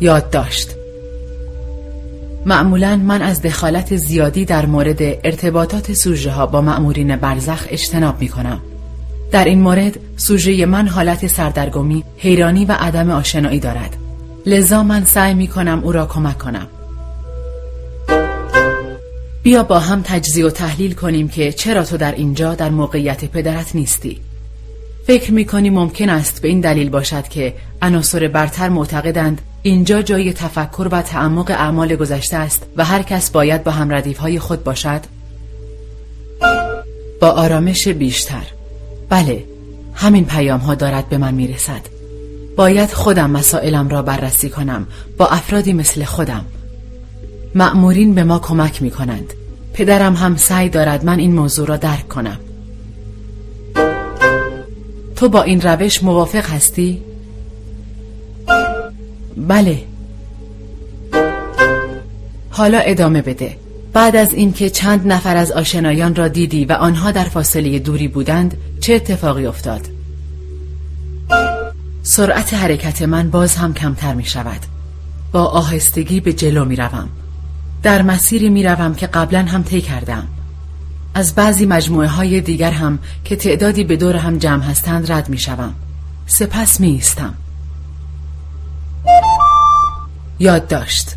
یاد داشت معمولا من از دخالت زیادی در مورد ارتباطات سوژه ها با معمورین برزخ اجتناب می کنم. در این مورد سوژه من حالت سردرگمی، حیرانی و عدم آشنایی دارد. لذا من سعی می کنم او را کمک کنم. بیا با هم تجزیه و تحلیل کنیم که چرا تو در اینجا در موقعیت پدرت نیستی. فکر می کنی ممکن است به این دلیل باشد که عناصر برتر معتقدند اینجا جای تفکر و تعمق اعمال گذشته است و هر کس باید با هم های خود باشد؟ با آرامش بیشتر. بله همین پیام ها دارد به من می‌رسد. باید خودم مسائلم را بررسی کنم با افرادی مثل خودم. مأمورین به ما کمک می کنند پدرم هم سعی دارد من این موضوع را درک کنم. تو با این روش موافق هستی؟ بله حالا ادامه بده بعد از اینکه چند نفر از آشنایان را دیدی و آنها در فاصله دوری بودند چه اتفاقی افتاد؟ سرعت حرکت من باز هم کمتر می شود با آهستگی به جلو می روم. در مسیری می روم که قبلا هم طی کردم از بعضی مجموعه های دیگر هم که تعدادی به دور هم جمع هستند رد می شوم. سپس می ایستم. یاد داشت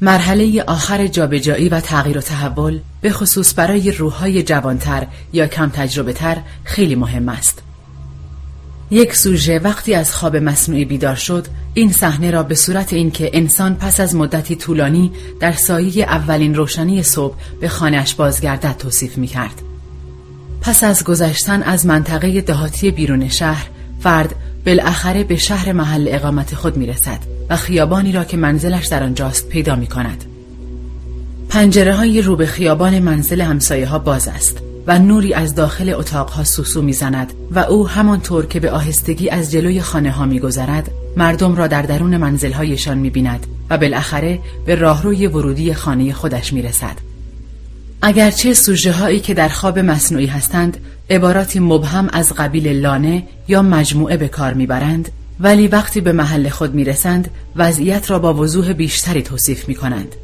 مرحله آخر جابجایی و تغییر و تحول به خصوص برای روحهای جوانتر یا کم تجربه تر خیلی مهم است. یک سوژه وقتی از خواب مصنوعی بیدار شد این صحنه را به صورت اینکه انسان پس از مدتی طولانی در سایه اولین روشنی صبح به خانهش بازگردد توصیف می کرد. پس از گذشتن از منطقه دهاتی بیرون شهر فرد بالاخره به شهر محل اقامت خود می رسد و خیابانی را که منزلش در آنجاست پیدا می کند. پنجره های رو به خیابان منزل همسایه ها باز است و نوری از داخل اتاقها سوسو می‌زند و او همانطور که به آهستگی از جلوی خانه ها میگذرد مردم را در درون منزلهایشان می‌بیند و بالاخره به راهروی ورودی خانه خودش می‌رسد اگرچه سوژه هایی که در خواب مصنوعی هستند عباراتی مبهم از قبیل لانه یا مجموعه به کار می‌برند ولی وقتی به محل خود می‌رسند وضعیت را با وضوح بیشتری توصیف می کنند.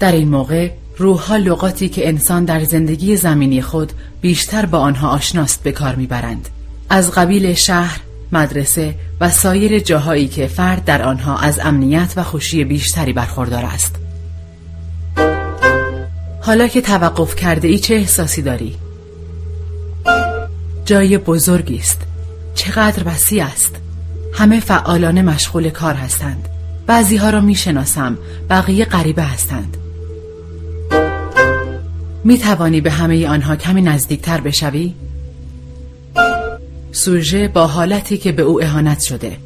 در این موقع روحها لغاتی که انسان در زندگی زمینی خود بیشتر با آنها آشناست به کار می‌برند از قبیل شهر، مدرسه و سایر جاهایی که فرد در آنها از امنیت و خوشی بیشتری برخوردار است حالا که توقف کرده ای چه احساسی داری؟ جای بزرگی است. چقدر وسیع است. همه فعالانه مشغول کار هستند. بعضی ها را می شناسم بقیه غریبه هستند. می توانی به همه آنها کمی نزدیکتر بشوی؟ سوژه با حالتی که به او اهانت شده.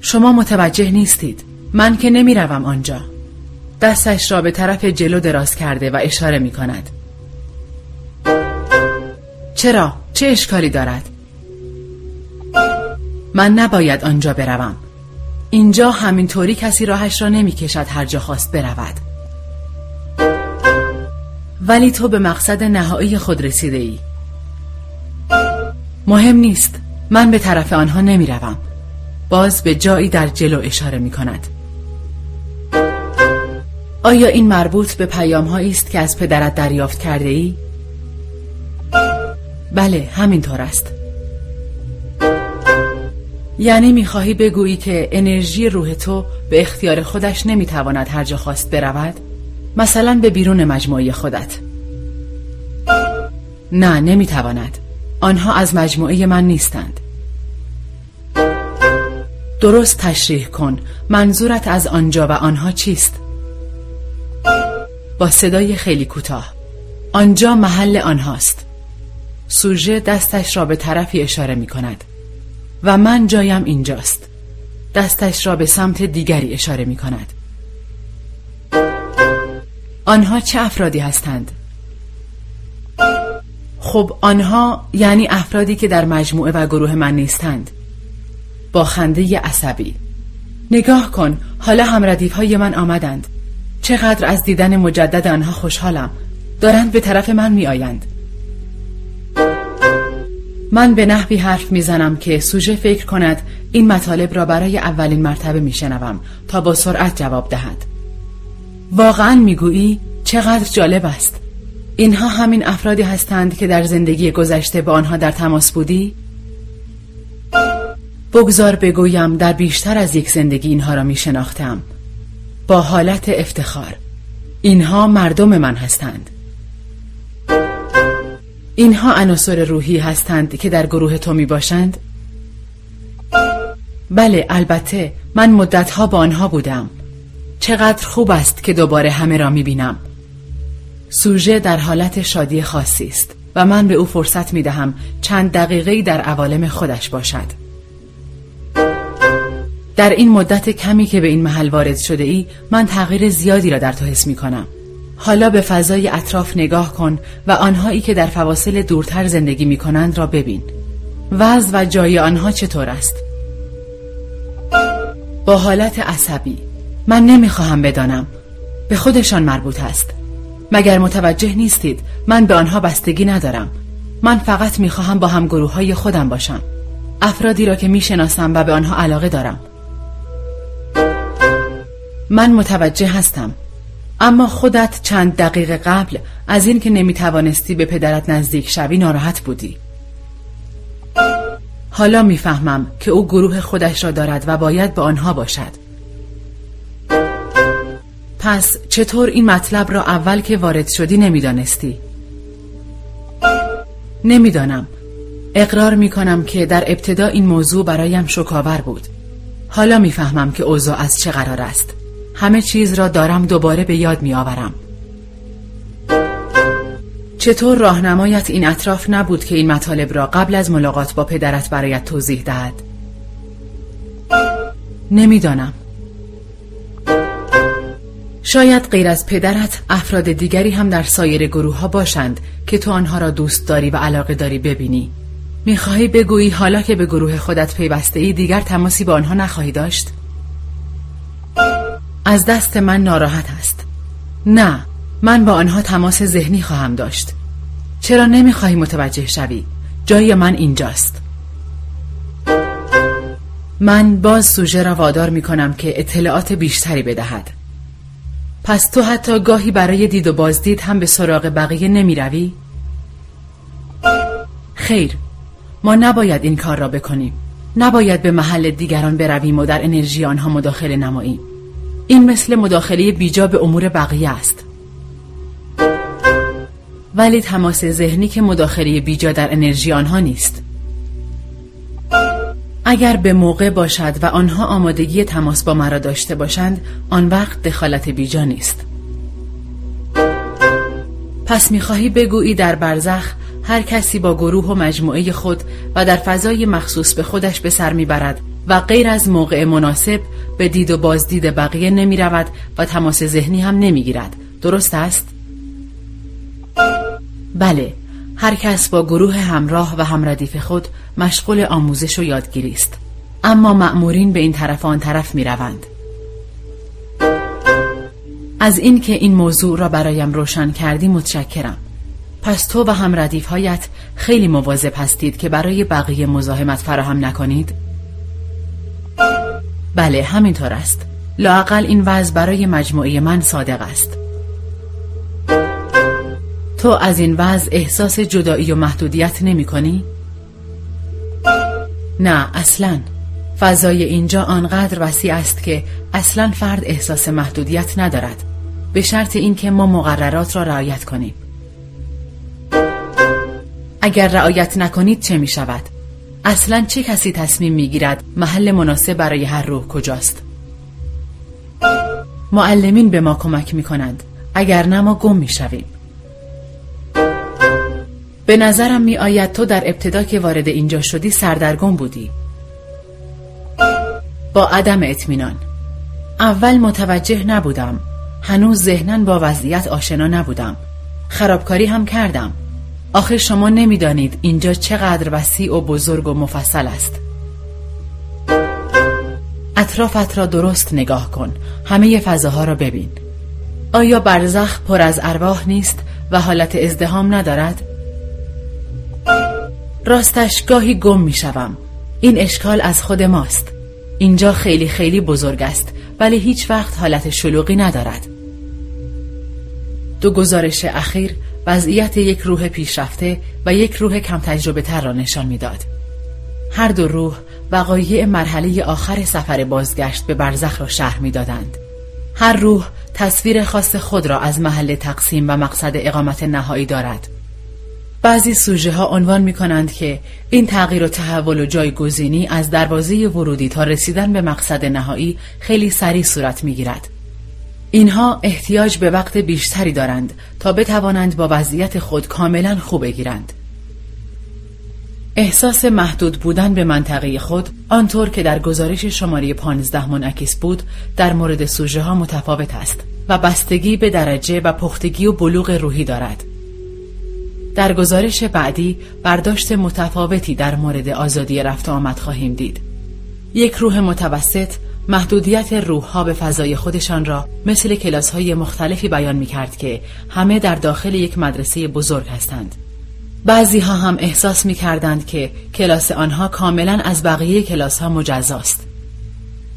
شما متوجه نیستید. من که نمی روم آنجا. دستش را به طرف جلو دراز کرده و اشاره می کند چرا؟ چه اشکالی دارد؟ من نباید آنجا بروم اینجا همینطوری کسی راهش را نمی کشد هر جا خواست برود ولی تو به مقصد نهایی خود رسیده ای مهم نیست من به طرف آنها نمی روم. باز به جایی در جلو اشاره می کند آیا این مربوط به پیام است که از پدرت دریافت کرده ای؟ بله همینطور است. یعنی می‌خواهی بگویی که انرژی روح تو به اختیار خودش نمی‌تواند هر جا خواست برود؟ مثلا به بیرون مجموعه خودت. نه نمی‌تواند. آنها از مجموعه من نیستند. درست تشریح کن. منظورت از آنجا و آنها چیست؟ با صدای خیلی کوتاه. آنجا محل آنهاست. سوژه دستش را به طرفی اشاره می کند و من جایم اینجاست. دستش را به سمت دیگری اشاره می کند. آنها چه افرادی هستند؟ خب آنها یعنی افرادی که در مجموعه و گروه من نیستند. با خنده عصبی. نگاه کن حالا هم ردیف های من آمدند. چقدر از دیدن مجدد آنها خوشحالم. دارند به طرف من می آیند من به نحوی حرف می‌زنم که سوژه فکر کند این مطالب را برای اولین مرتبه میشنوم تا با سرعت جواب دهد. واقعا می‌گویی چقدر جالب است. اینها همین افرادی هستند که در زندگی گذشته با آنها در تماس بودی؟ بگذار بگویم در بیشتر از یک زندگی اینها را می شناختم با حالت افتخار. اینها مردم من هستند. اینها عناصر روحی هستند که در گروه تو می باشند؟ بله البته من مدتها با آنها بودم. چقدر خوب است که دوباره همه را می بینم. سوژه در حالت شادی خاصی است و من به او فرصت می دهم چند دقیقه در عوالم خودش باشد. در این مدت کمی که به این محل وارد شده ای من تغییر زیادی را در تو حس می کنم. حالا به فضای اطراف نگاه کن و آنهایی که در فواصل دورتر زندگی می کنند را ببین. وضع و جای آنها چطور است؟ با حالت عصبی. من نمی‌خواهم بدانم. به خودشان مربوط است. مگر متوجه نیستید من به آنها بستگی ندارم. من فقط می‌خواهم با هم گروه های خودم باشم. افرادی را که می‌شناسم و به آنها علاقه دارم. من متوجه هستم. اما خودت چند دقیقه قبل از این که نمی توانستی به پدرت نزدیک شوی ناراحت بودی. حالا می‌فهمم که او گروه خودش را دارد و باید به آنها باشد. پس چطور این مطلب را اول که وارد شدی نمی‌دانستی؟ نمی‌دانم. اقرار می کنم که در ابتدا این موضوع برایم شکاور بود. حالا می‌فهمم که اوضاع از چه قرار است. همه چیز را دارم دوباره به یاد می آورم. چطور راهنمایت این اطراف نبود که این مطالب را قبل از ملاقات با پدرت برایت توضیح دهد؟ نمی‌دانم. شاید غیر از پدرت افراد دیگری هم در سایر گروه ها باشند که تو آنها را دوست داری و علاقه داری ببینی. می‌خواهی بگویی حالا که به گروه خودت پیوسته ای دیگر تماسی با آنها نخواهی داشت؟ از دست من ناراحت است. نه من با آنها تماس ذهنی خواهم داشت. چرا نمی‌خواهی متوجه شوی؟ جای من اینجاست. من باز سوژه را وادار می کنم که اطلاعات بیشتری بدهد. پس تو حتی گاهی برای دید و بازدید هم به سراغ بقیه نمی روی؟ خیر ما نباید این کار را بکنیم. نباید به محل دیگران برویم و در انرژی آنها مداخله نماییم. این مثل مداخله بیجا به امور بقیه است. ولی تماس ذهنی که مداخله بیجا در انرژی آنها نیست. اگر به موقع باشد و آنها آمادگی تماس با مرا داشته باشند آن وقت دخالت بیجا نیست. پس می‌خواهی بگویی در برزخ هر کسی با گروه و مجموعه خود و در فضای مخصوص به خودش به سر می‌برد و غیر از موقع مناسب به دید و بازدید بقیه نمی رود و تماس ذهنی هم نمی گیرد. درست است؟ بله هر کس با گروه همراه و همردیف خود مشغول آموزش و یادگیری است اما مأمورین به این طرف آن طرف می روند. از اینکه این موضوع را برایم روشن کردی متشکرم پس تو و همردیف هایت خیلی مواظب هستید که برای بقیه مزاحمت فراهم نکنید بله همینطور است. لاقل این وضع برای مجموعه من صادق است. تو از این وضع احساس جدایی و محدودیت نمی کنی؟ نه اصلا. فضای اینجا آنقدر وسیع است که اصلا فرد احساس محدودیت ندارد. به شرط اینکه ما مقررات را رعایت کنیم. اگر رعایت نکنید چه می شود؟ اصلا چه کسی تصمیم می‌گیرد محل مناسب برای هر روح کجاست؟ معلمین به ما کمک می کنند اگر نه ما گم می شویم. به نظرم می آید تو در ابتدا که وارد اینجا شدی سردرگم بودی. با عدم اطمینان. اول متوجه نبودم. هنوز ذهنا با وضعیت آشنا نبودم. خرابکاری هم کردم. آخه شما نمی‌دانید اینجا چقدر وسیع و بزرگ و مفصل است. اطرافت را درست نگاه کن. همه فضاها را ببین. آیا برزخ پر از ارواح نیست و حالت ازدهام ندارد؟ راستش گاهی گم می شوم. این اشکال از خود ماست. اینجا خیلی خیلی بزرگ است ولی هیچ وقت حالت شلوغی ندارد. دو گزارش اخیر وضعیت یک روح پیشرفته و یک روح کم تجربه تر را نشان می‌داد. هر دو روح وقایع مرحله آخر سفر بازگشت به برزخ را شرح می‌دادند. هر روح تصویر خاص خود را از محل تقسیم و مقصد اقامت نهایی دارد. بعضی سوژه ها عنوان می کنند که این تغییر و تحول و جایگزینی از دروازه ورودی تا رسیدن به مقصد نهایی خیلی سریع صورت می گیرد. اینها احتیاج به وقت بیشتری دارند تا بتوانند با وضعیت خود کاملا خوب بگیرند. احساس محدود بودن به منطقه خود آنطور که در گزارش شماره 15 منعکس بود در مورد سوژه ها متفاوت است و بستگی به درجه و پختگی و بلوغ روحی دارد. در گزارش بعدی برداشت متفاوتی در مورد آزادی رفت آمد خواهیم دید. یک روح متوسط محدودیت روحها به فضای خودشان را مثل کلاس های مختلفی بیان می کرد که همه در داخل یک مدرسه بزرگ هستند. بعضی ها هم احساس می کردند که کلاس آنها کاملا از بقیه کلاس ها مجزاست.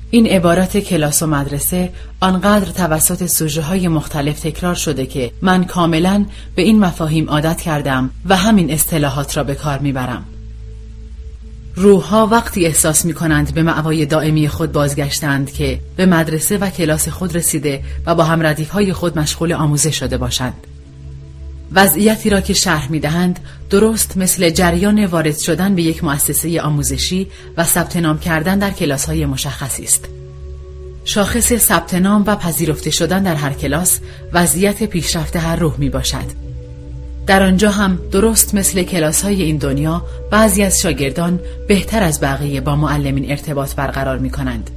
این عبارت کلاس و مدرسه آنقدر توسط سوژه های مختلف تکرار شده که من کاملا به این مفاهیم عادت کردم و همین اصطلاحات را به کار می‌برم. روحها وقتی احساس می کنند به معوای دائمی خود بازگشتند که به مدرسه و کلاس خود رسیده و با هم های خود مشغول آموزش شده باشند. وضعیتی را که شرح می دهند درست مثل جریان وارد شدن به یک مؤسسه آموزشی و ثبت نام کردن در کلاس های مشخصی است. شاخص ثبت نام و پذیرفته شدن در هر کلاس وضعیت پیشرفته هر روح می باشد. در آنجا هم درست مثل کلاس های این دنیا بعضی از شاگردان بهتر از بقیه با معلمین ارتباط برقرار می کنند.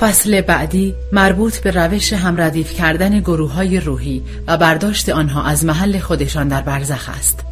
فصل بعدی مربوط به روش همردیف کردن گروه های روحی و برداشت آنها از محل خودشان در برزخ است.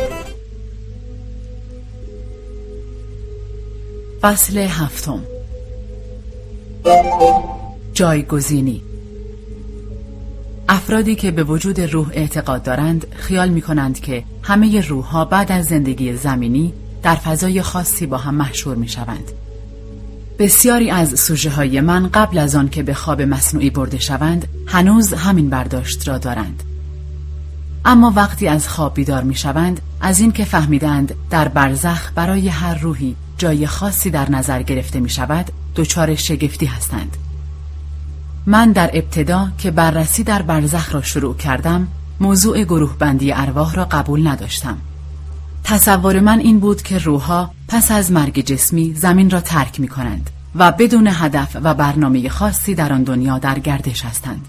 فصل هفتم جایگزینی افرادی که به وجود روح اعتقاد دارند خیال می کنند که همه روحها بعد از زندگی زمینی در فضای خاصی با هم محشور می شوند. بسیاری از سوژه های من قبل از آن که به خواب مصنوعی برده شوند هنوز همین برداشت را دارند. اما وقتی از خواب بیدار می شوند از این که فهمیدند در برزخ برای هر روحی جای خاصی در نظر گرفته می شود دچار شگفتی هستند. من در ابتدا که بررسی در برزخ را شروع کردم موضوع گروه بندی ارواح را قبول نداشتم. تصور من این بود که روحها پس از مرگ جسمی زمین را ترک می کنند و بدون هدف و برنامه خاصی در آن دنیا در گردش هستند.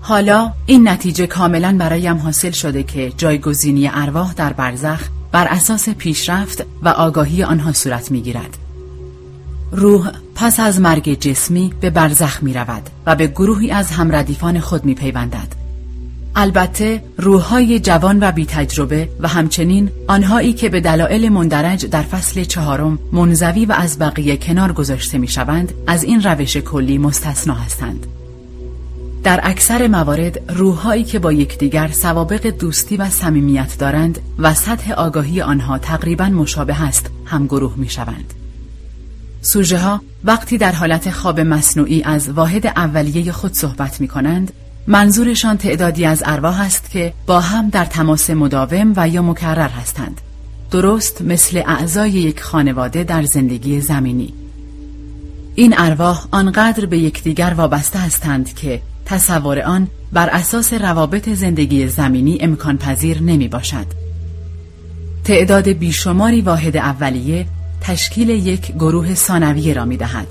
حالا این نتیجه کاملا برایم حاصل شده که جایگزینی ارواح در برزخ بر اساس پیشرفت و آگاهی آنها صورت می گیرد. روح پس از مرگ جسمی به برزخ می رود و به گروهی از همردیفان خود می پیوندد. البته روحهای جوان و بی تجربه و همچنین آنهایی که به دلایل مندرج در فصل چهارم منزوی و از بقیه کنار گذاشته می شوند از این روش کلی مستثنا هستند. در اکثر موارد روحهایی که با یکدیگر سوابق دوستی و صمیمیت دارند و سطح آگاهی آنها تقریبا مشابه است هم گروه می شوند. سوژه ها وقتی در حالت خواب مصنوعی از واحد اولیه خود صحبت می کنند منظورشان تعدادی از ارواح است که با هم در تماس مداوم و یا مکرر هستند درست مثل اعضای یک خانواده در زندگی زمینی این ارواح آنقدر به یکدیگر وابسته هستند که تصور آن بر اساس روابط زندگی زمینی امکان پذیر نمی باشد. تعداد بیشماری واحد اولیه تشکیل یک گروه ثانویه را می دهد.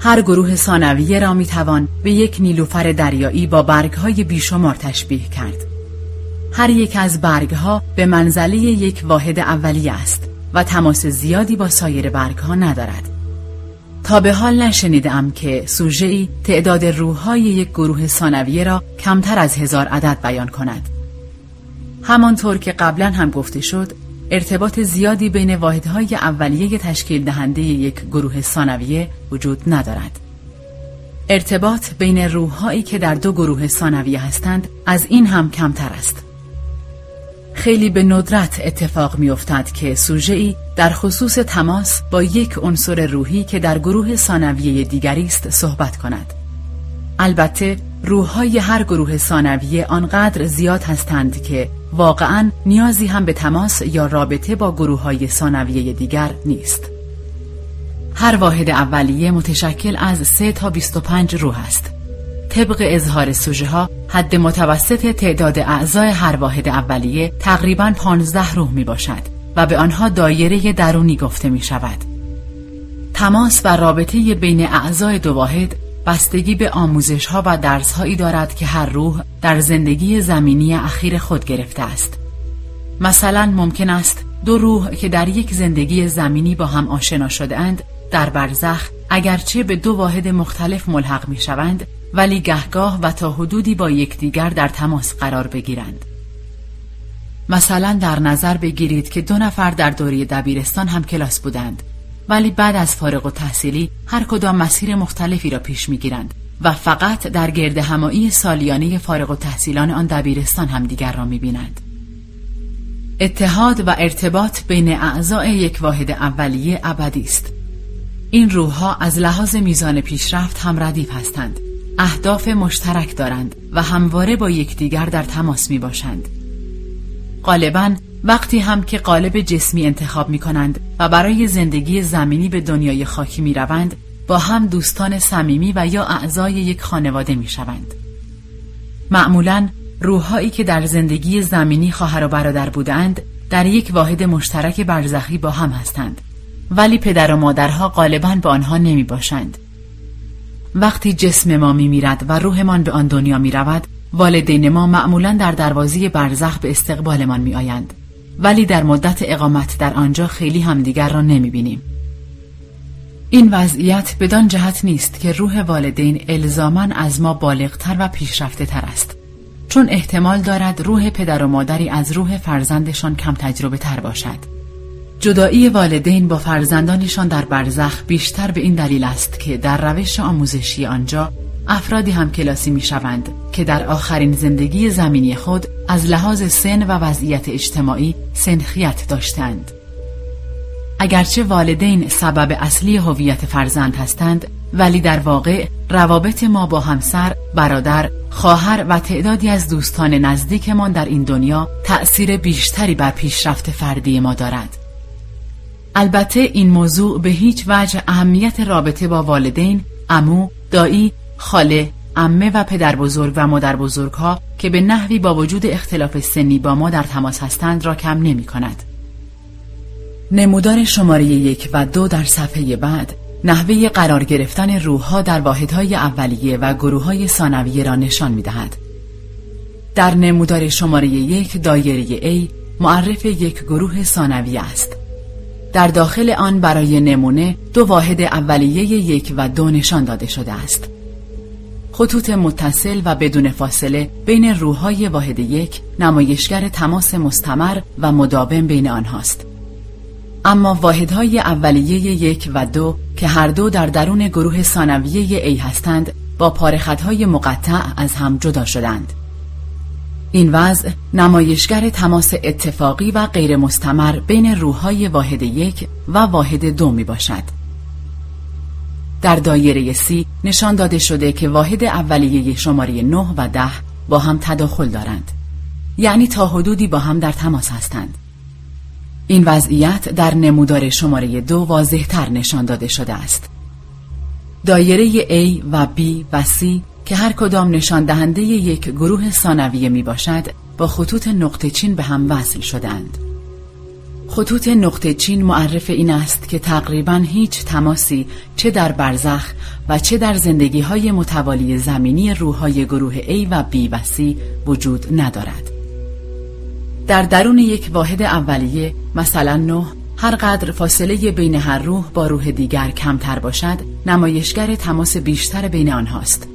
هر گروه ثانویه را می توان به یک نیلوفر دریایی با برگهای بیشمار تشبیه کرد. هر یک از برگ ها به منزله یک واحد اولیه است و تماس زیادی با سایر برگ ها ندارد. تا به حال نشنیدم که سوژه‌ای تعداد روحهای یک گروه ثانویه را کمتر از هزار عدد بیان کند. همانطور که قبلا هم گفته شد، ارتباط زیادی بین واحدهای اولیه تشکیل دهنده یک گروه ثانویه وجود ندارد. ارتباط بین روحهایی که در دو گروه ثانویه هستند از این هم کمتر است. خیلی به ندرت اتفاق می افتد که سوژه‌ای در خصوص تماس با یک عنصر روحی که در گروه ثانویه دیگری است صحبت کند. البته روحهای هر گروه ثانویه آنقدر زیاد هستند که واقعا نیازی هم به تماس یا رابطه با گروه های ثانویه دیگر نیست. هر واحد اولیه متشکل از 3 تا 25 روح است. طبق اظهار سوژه ها حد متوسط تعداد اعضای هر واحد اولیه تقریبا 15 روح می باشد و به آنها دایره درونی گفته می شود. تماس و رابطه بین اعضای دو واحد بستگی به آموزش ها و درس هایی دارد که هر روح در زندگی زمینی اخیر خود گرفته است. مثلا ممکن است دو روح که در یک زندگی زمینی با هم آشنا شده اند در برزخ اگرچه به دو واحد مختلف ملحق می شوند ولی گهگاه و تا حدودی با یکدیگر در تماس قرار بگیرند. مثلا در نظر بگیرید که دو نفر در دوره دبیرستان هم کلاس بودند ولی بعد از فارغ و تحصیلی هر کدام مسیر مختلفی را پیش می‌گیرند و فقط در گرد همایی سالیانه فارغ و تحصیلان آن دبیرستان هم دیگر را می‌بینند. اتحاد و ارتباط بین اعضای یک واحد اولیه ابدی است. این روحها از لحاظ میزان پیشرفت هم ردیف هستند. اهداف مشترک دارند و همواره با یکدیگر در تماس می باشند. غالبا وقتی هم که قالب جسمی انتخاب می کنند و برای زندگی زمینی به دنیای خاکی می روند با هم دوستان صمیمی و یا اعضای یک خانواده می شوند. معمولا روحهایی که در زندگی زمینی خواهر و برادر بودند در یک واحد مشترک برزخی با هم هستند ولی پدر و مادرها غالبا به آنها نمی باشند. وقتی جسم ما می میرد و روحمان به آن دنیا می رود والدین ما معمولا در دروازی برزخ به استقبالمان می آیند. ولی در مدت اقامت در آنجا خیلی همدیگر را نمی بینیم. این وضعیت بدان جهت نیست که روح والدین الزامن از ما بالغتر و پیشرفته تر است. چون احتمال دارد روح پدر و مادری از روح فرزندشان کم تجربه تر باشد. جدایی والدین با فرزندانشان در برزخ بیشتر به این دلیل است که در روش آموزشی آنجا افرادی هم کلاسی می شوند که در آخرین زندگی زمینی خود از لحاظ سن و وضعیت اجتماعی سنخیت داشتند. اگرچه والدین سبب اصلی هویت فرزند هستند ولی در واقع روابط ما با همسر، برادر، خواهر و تعدادی از دوستان نزدیکمان در این دنیا تأثیر بیشتری بر پیشرفت فردی ما دارد. البته این موضوع به هیچ وجه اهمیت رابطه با والدین، امو، دایی، خاله، امه و پدر بزرگ و مادر بزرگ ها که به نحوی با وجود اختلاف سنی با ما در تماس هستند را کم نمی کند. نمودار شماره یک و دو در صفحه بعد نحوه قرار گرفتن روحها در واحدهای اولیه و گروه های ثانویه را نشان می دهد. در نمودار شماره یک دایره A معرف یک گروه ثانویه است. در داخل آن برای نمونه دو واحد اولیه یک و دو نشان داده شده است. خطوط متصل و بدون فاصله بین روحهای واحد یک نمایشگر تماس مستمر و مداوم بین آنهاست. اما واحدهای اولیه یک و دو که هر دو در درون گروه ثانویه ای هستند با پارخطهای مقطع از هم جدا شدند. این وضع نمایشگر تماس اتفاقی و غیر مستمر بین روحهای واحد یک و واحد دو می باشد. در دایره سی نشان داده شده که واحد اولیه شماره 9 و 10 با هم تداخل دارند. یعنی تا حدودی با هم در تماس هستند. این وضعیت در نمودار شماره دو واضح تر نشان داده شده است. دایره A و B و C که هر کدام نشان دهنده یک گروه ثانویه می باشد با خطوط نقطه چین به هم وصل شدند. خطوط نقطه چین معرف این است که تقریبا هیچ تماسی چه در برزخ و چه در زندگی های متوالی زمینی روحهای گروه A و B و C وجود ندارد. در درون یک واحد اولیه مثلا نه هر قدر فاصله بین هر روح با روح دیگر کمتر باشد نمایشگر تماس بیشتر بین آنهاست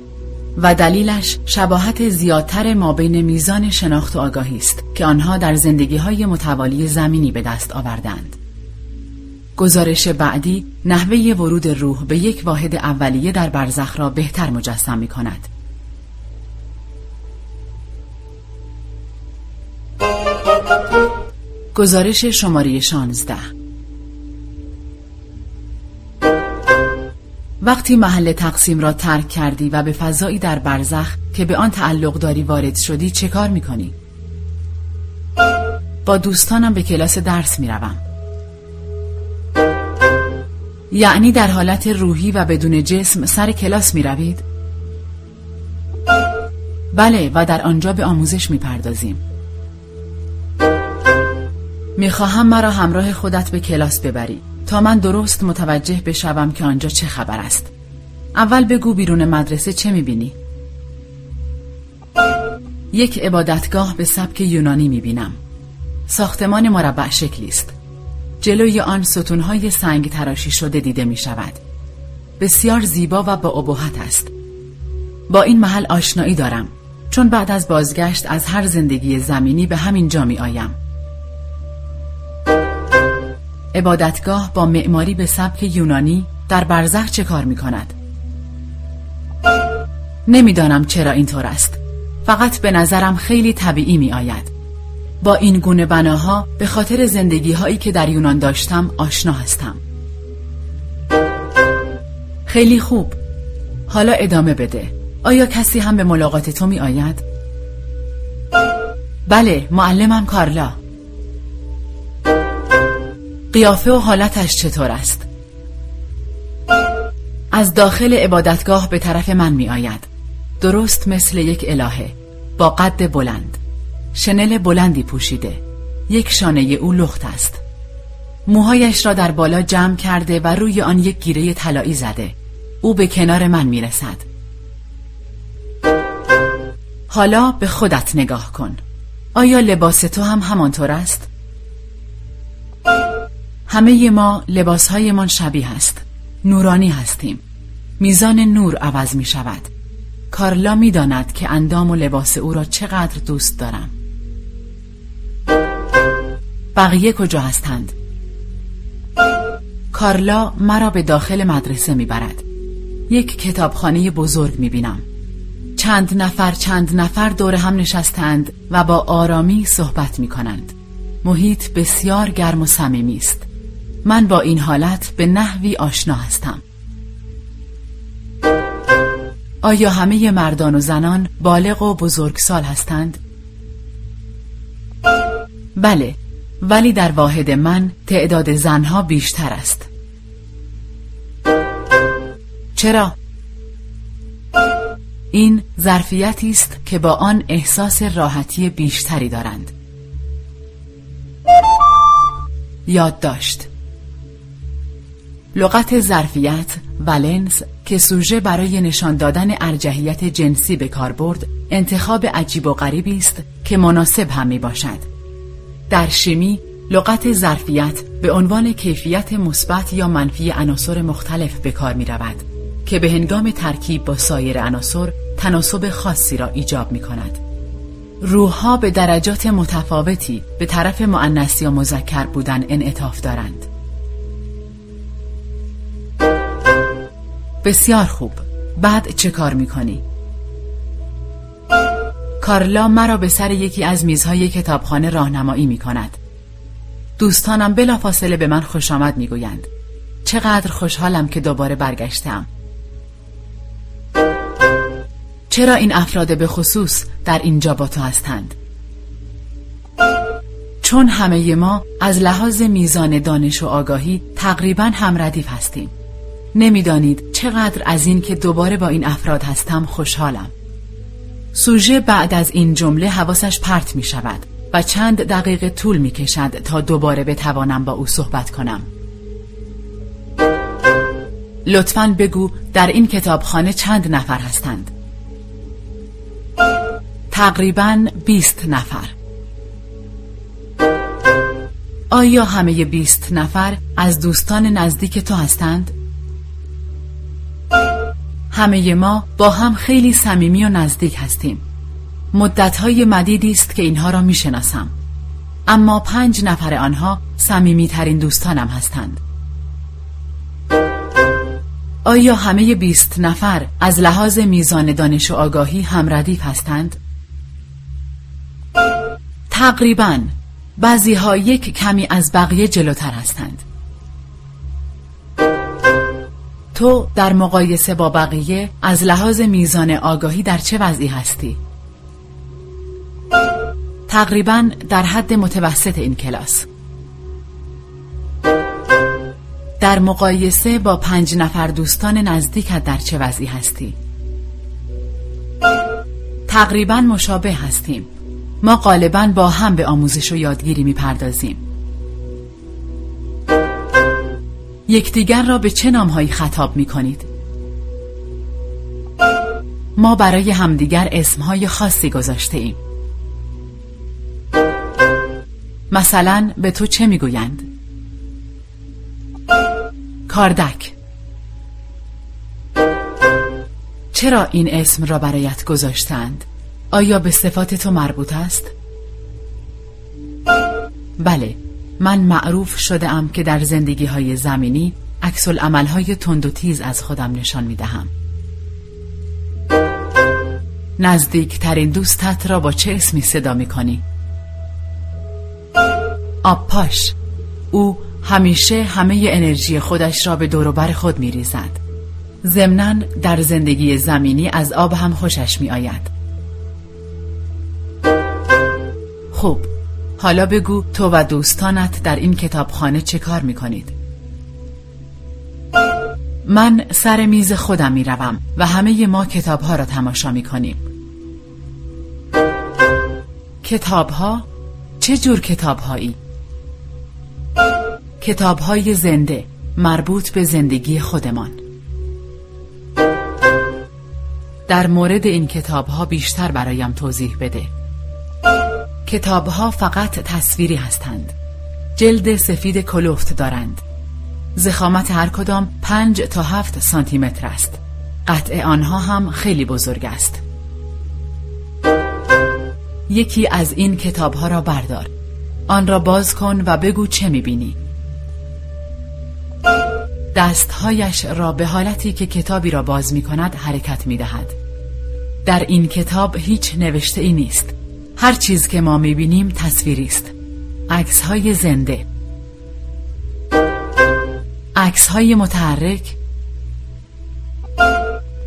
و دلیلش شباهت زیادتر ما بین میزان شناخت و آگاهی است که آنها در زندگی های متوالی زمینی به دست آوردند. گزارش بعدی نحوه ورود روح به یک واحد اولیه در برزخ را بهتر مجسم می کند. گزارش شماره 16 وقتی محل تقسیم را ترک کردی و به فضایی در برزخ که به آن تعلق داری وارد شدی چه کار می‌کنی؟ با دوستانم به کلاس درس می‌روم. یعنی در حالت روحی و بدون جسم سر کلاس می روید؟ بله و در آنجا به آموزش می پردازیم. می خواهم مرا همراه خودت به کلاس ببری تا من درست متوجه بشوم که آنجا چه خبر است. اول بگو بیرون مدرسه چه می بینی؟ یک عبادتگاه به سبک یونانی می بینم. ساختمان مربع شکلی است. جلوی آن ستونهای سنگ تراشی شده دیده می شود. بسیار زیبا و با ابهت است. با این محل آشنایی دارم چون بعد از بازگشت از هر زندگی زمینی به همین جا می آیم. عبادتگاه با معماری به سبک یونانی در برزخ چه کار می کند؟ نمی‌دانم چرا اینطور است. فقط به نظرم خیلی طبیعی می آید. با این گونه بناها به خاطر زندگی هایی که در یونان داشتم آشنا هستم. خیلی خوب. حالا ادامه بده. آیا کسی هم به ملاقات تو می آید؟ بله، معلمم کارلا. قیافه و حالتش چطور است؟ از داخل عبادتگاه به طرف من می آید. درست مثل یک الهه با قد بلند. شنل بلندی پوشیده یک شانه او لخت است موهایش را در بالا جمع کرده و روی آن یک گیره طلایی زده او به کنار من می‌رسد حالا به خودت نگاه کن آیا لباس تو هم همانطور است؟ همه ما لباسهایمان شبیه است نورانی هستیم میزان نور عوض می شود کارلا می داند که اندام و لباس او را چقدر دوست دارم بقیه کجا هستند؟ کارلا مرا به داخل مدرسه می‌برد. یک کتابخانه بزرگ می‌بینم. چند نفر چند نفر دور هم نشستند و با آرامی صحبت می کنند. محیط بسیار گرم و صمیمی است. من با این حالت به نحوی آشنا هستم. آیا همه مردان و زنان بالغ و بزرگسال هستند؟ بله ولی در واحد من تعداد زنها بیشتر است چرا؟ این ظرفیتی است که با آن احساس راحتی بیشتری دارند یادداشت لغت ظرفیت ولنس که سوژه برای نشان دادن ارجحیت جنسی به کار برد انتخاب عجیب و غریبی است که مناسب هم می باشد در شیمی لغت ظرفیت به عنوان کیفیت مثبت یا منفی عناصر مختلف به کار می رود که به هنگام ترکیب با سایر عناصر تناسب خاصی را ایجاب می کند. روحها به درجات متفاوتی به طرف معنس یا مذکر بودن انعطاف دارند. بسیار خوب. بعد چه کار می کنی؟ کارلا مرا به سر یکی از میزهای کتابخانه راهنمایی می کند. دوستانم بلافاصله به من خوش آمد می گویند. چقدر خوشحالم که دوباره برگشتم. چرا این افراد به خصوص در اینجا با تو هستند؟ چون همه ما از لحاظ میزان دانش و آگاهی تقریبا همردیف هستیم. نمی‌دانید چقدر از این که دوباره با این افراد هستم خوشحالم. سوژه بعد از این جمله حواسش پرت می شود و چند دقیقه طول می کشد تا دوباره بتوانم با او صحبت کنم لطفا بگو در این کتابخانه چند نفر هستند تقریبا بیست نفر آیا همه بیست نفر از دوستان نزدیک تو هستند؟ همه ما با هم خیلی صمیمی و نزدیک هستیم. مدتهای مدیدی است که اینها را می‌شناسم. اما پنج نفر آنها صمیمی ترین دوستانم هستند. آیا همه بیست نفر از لحاظ میزان دانش و آگاهی هم ردیف هستند؟ تقریبا بعضی ها یک کمی از بقیه جلوتر هستند. تو در مقایسه با بقیه از لحاظ میزان آگاهی در چه وضعی هستی؟ تقریبا در حد متوسط این کلاس در مقایسه با پنج نفر دوستان نزدیکت در چه وضعی هستی؟ تقریبا مشابه هستیم ما غالبا با هم به آموزش و یادگیری می‌پردازیم یکدیگر را به چه نامهایی خطاب می کنید؟ ما برای همدیگر اسمهای خاصی گذاشته ایم مثلا به تو چه می‌گویند؟ کاردک چرا این اسم را برایت گذاشتند؟ آیا به صفات تو مربوط است؟ بله من معروف شده ام که در زندگی های زمینی عکس های تند و تیز از خودم نشان می دهم. نزدیکترین دوستت را با چه اسمی صدا می کنی؟ آبپاش او همیشه همه انرژی خودش را به دوروبر خود می ریزد. ضمنا در زندگی زمینی از آب هم خوشش می آید. خوب حالا بگو تو و دوستانت در این کتابخانه چه کار می کنید؟ من سر میز خودم می روم و همه ما کتاب ها را تماشا می کنیم. کتاب ها؟ چه جور کتاب هایی؟ کتاب های زنده مربوط به زندگی خودمان در مورد این کتاب ها بیشتر برایم توضیح بده کتاب ها فقط تصویری هستند. جلد سفید کلوفت دارند. زخامت هر کدام پنج تا هفت سانتی متر است. قطع آنها هم خیلی بزرگ است. یکی از این کتاب ها را بردار. آن را باز کن و بگو چه می‌بینی. دستهایش را به حالتی که کتابی را باز می کند حرکت می دهد. در این کتاب هیچ نوشته ای نیست. هر چیز که ما می بینیم تصویری است. عکس های زنده. عکس های متحرک.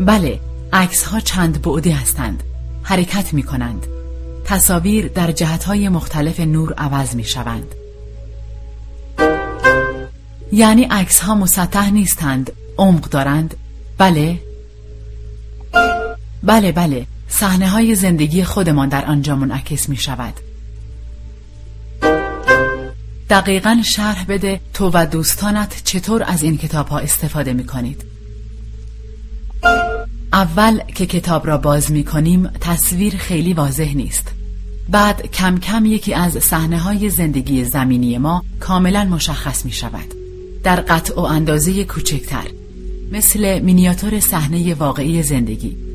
بله عکس ها چند بعدی هستند. حرکت می کنند تصاویر در جهت های مختلف نور عوض می شوند یعنی عکس ها مسطح نیستند عمق دارند. بله. بله بله. صحنه های زندگی خودمان در آنجا منعکس می شود دقیقا شرح بده تو و دوستانت چطور از این کتاب ها استفاده می کنید اول که کتاب را باز می کنیم تصویر خیلی واضح نیست. بعد کم کم یکی از صحنه های زندگی زمینی ما کاملا مشخص می شود در قطع و اندازه کوچکتر مثل مینیاتور صحنه واقعی زندگی.